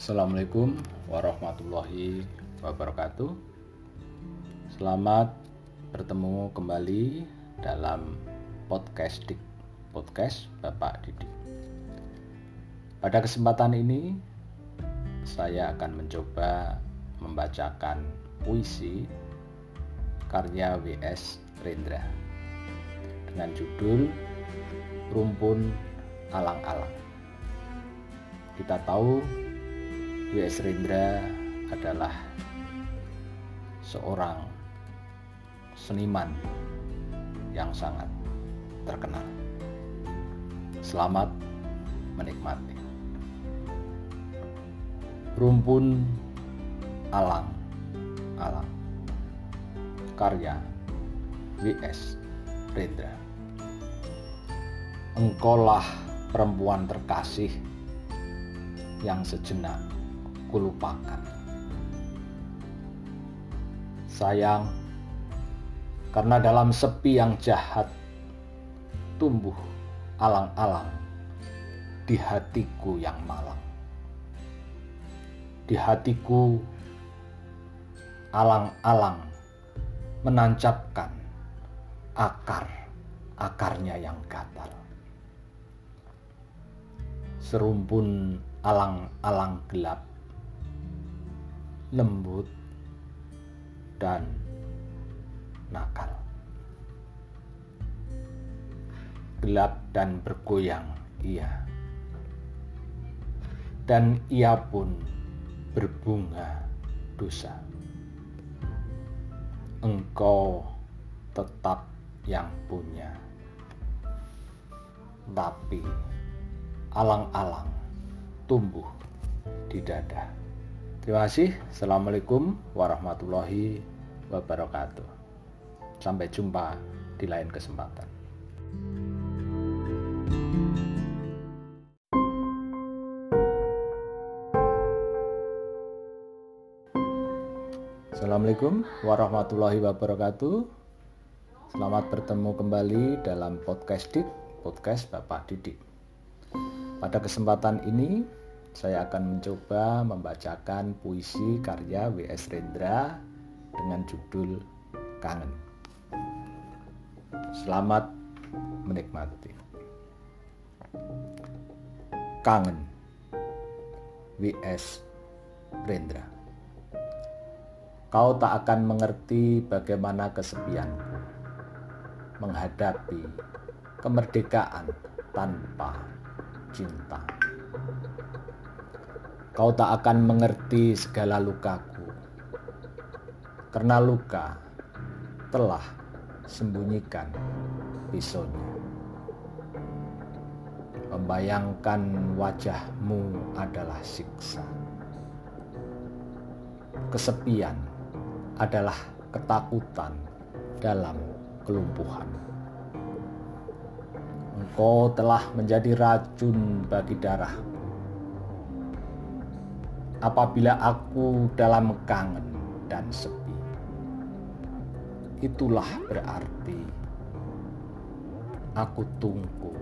Assalamualaikum warahmatullahi wabarakatuh. Selamat bertemu kembali dalam podcast Dik podcast Bapak Didik. Pada kesempatan ini saya akan mencoba membacakan puisi karya W.S. Rendra dengan judul Rumpun Alang-alang. Kita tahu W.S. Rendra adalah seorang seniman yang sangat terkenal. Selamat menikmati. Rumpun alang alang karya W.S. Rendra. Engkaulah perempuan terkasih yang sejenak kulupakan. Sayang, karena dalam sepi yang jahat tumbuh alang-alang di hatiku yang malang. Di hatiku alang-alang menancapkan akar-akarnya yang gatal. Serumpun alang-alang gelap, lembut, dan nakal. gelap dan bergoyang ia. Dan ia pun berbunga dosa. Engkau tetap yang punya. Tapi alang-alang tumbuh di dada. Terima kasih. Assalamualaikum warahmatullahi wabarakatuh. Sampai jumpa di lain kesempatan. Assalamualaikum warahmatullahi wabarakatuh. Selamat bertemu kembali dalam podcast Dik, podcast Bapak Didik. Pada kesempatan ini, saya akan mencoba membacakan puisi karya W.S. Rendra dengan judul Kangen. Selamat menikmati. Kangen W.S. Rendra kau tak akan mengerti bagaimana kesepianku menghadapi kemerdekaan tanpa cinta. Kau tak akan mengerti segala lukaku, karena luka telah sembunyikan pisaunya. Membayangkan wajahmu adalah siksa. Kesepian adalah ketakutan dalam kelumpuhan. Engkau telah menjadi racun bagi darah. Apabila aku dalam kangen dan sepi, itulah berarti aku tunggu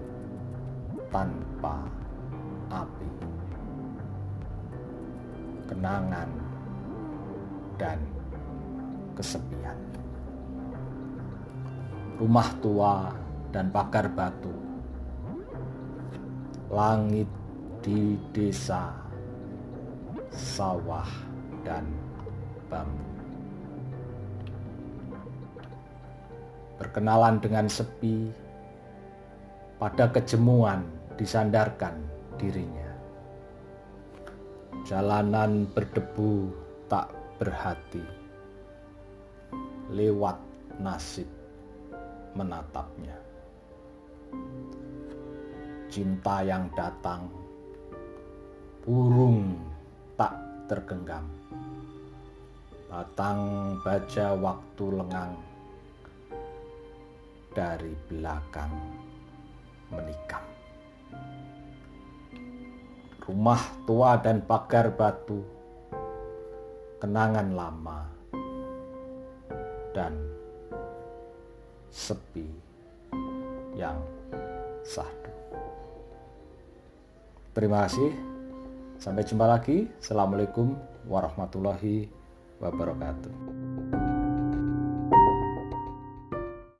tanpa api. Kenangan dan kesepian. Rumah tua dan pagar batu. Langit di desa, sawah dan bambu. Berkenalan dengan sepi, pada kejemuan disandarkan dirinya. Jalanan berdebu tak berhati lewat nasib menatapnya. Cinta yang datang, burung tergenggam. Batang baja waktu lengang dari belakang menikam. Rumah tua dan pagar batu, kenangan lama dan sepi yang sahdu. Terima kasih. Sampai jumpa lagi. Assalamualaikum warahmatullahi wabarakatuh.